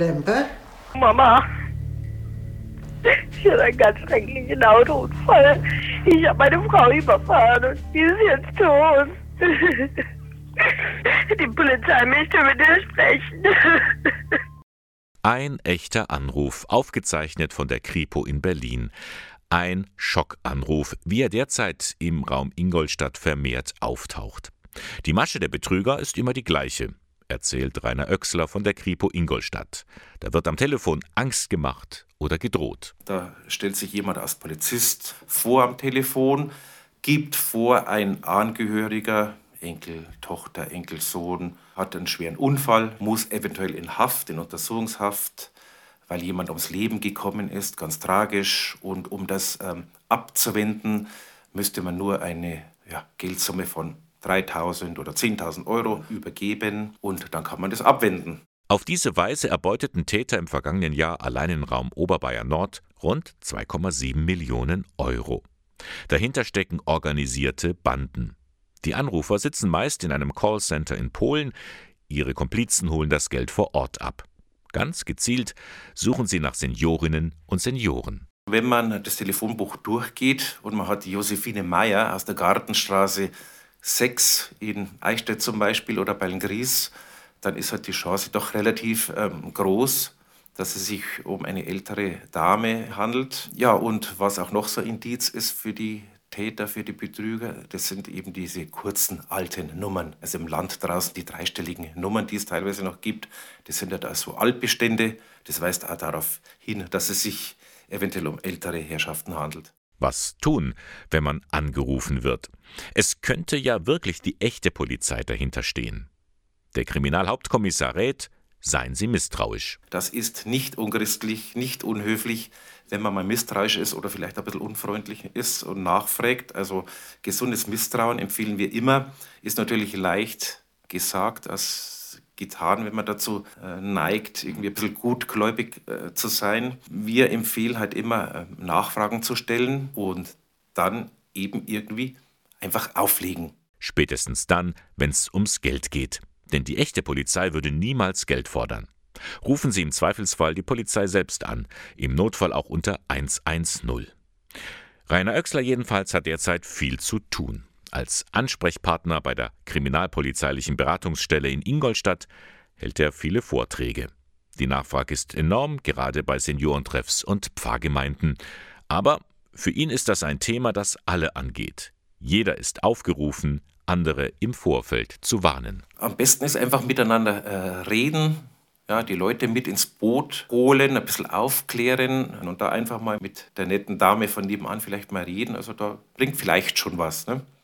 Lemper? Mama, ich hatte einen ganz schrecklichen Autounfall. Ich habe meine Frau überfahren und die ist jetzt tot. Die Polizei möchte mit dir sprechen. Ein echter Anruf, aufgezeichnet von der Kripo in Berlin. Ein Schockanruf, wie er derzeit im Raum Ingolstadt vermehrt auftaucht. Die Masche der Betrüger ist immer die gleiche, erzählt Rainer Oechsler von der Kripo Ingolstadt. Da wird am Telefon Angst gemacht oder gedroht. Da stellt sich jemand als Polizist vor am Telefon, gibt vor, ein Angehöriger, Enkel, Tochter, Enkelsohn, hat einen schweren Unfall, muss eventuell in Haft, in Untersuchungshaft, weil jemand ums Leben gekommen ist, ganz tragisch. Und um das ähm, abzuwenden, müsste man nur eine ja, Geldsumme von 3.000 oder 10.000 Euro übergeben und dann kann man das abwenden. Auf diese Weise erbeuteten Täter im vergangenen Jahr allein im Raum Oberbayern Nord rund 2,7 Millionen Euro. Dahinter stecken organisierte Banden. Die Anrufer sitzen meist in einem Callcenter in Polen, ihre Komplizen holen das Geld vor Ort ab. Ganz gezielt suchen sie nach Seniorinnen und Senioren. Wenn man das Telefonbuch durchgeht und man hat Josephine Meyer aus der Gartenstraße 6 in Eichstätt zum Beispiel oder bei Gries, dann ist halt die Chance doch relativ ähm, groß, dass es sich um eine ältere Dame handelt. Ja, und was auch noch so Indiz ist für die Täter, für die Betrüger, das sind eben diese kurzen alten Nummern. Also im Land draußen die dreistelligen Nummern, die es teilweise noch gibt, das sind ja da so Altbestände. Das weist auch darauf hin, dass es sich eventuell um ältere Herrschaften handelt. Was tun, wenn man angerufen wird? Es könnte ja wirklich die echte Polizei dahinter stehen. Der Kriminalhauptkommissar rät, seien Sie misstrauisch. Das ist nicht unchristlich, nicht unhöflich, wenn man mal misstrauisch ist oder vielleicht ein bisschen unfreundlich ist und nachfragt. Also gesundes Misstrauen empfehlen wir immer. Ist natürlich leicht gesagt als getan, wenn man dazu äh, neigt, irgendwie ein bisschen gutgläubig äh, zu sein. Wir empfehlen halt immer, äh, Nachfragen zu stellen und dann eben irgendwie einfach auflegen. Spätestens dann, wenn es ums Geld geht. Denn die echte Polizei würde niemals Geld fordern. Rufen Sie im Zweifelsfall die Polizei selbst an, im Notfall auch unter 110. Rainer Oechsler jedenfalls hat derzeit viel zu tun. Als Ansprechpartner bei der Kriminalpolizeilichen Beratungsstelle in Ingolstadt hält er viele Vorträge. Die Nachfrage ist enorm, gerade bei Seniorentreffs und Pfarrgemeinden. Aber für ihn ist das ein Thema, das alle angeht. Jeder ist aufgerufen, andere im Vorfeld zu warnen. Am besten ist einfach miteinander äh, reden, ja, die Leute mit ins Boot holen, ein bisschen aufklären und da einfach mal mit der netten Dame von nebenan vielleicht mal reden. Also da bringt vielleicht schon was. Ne?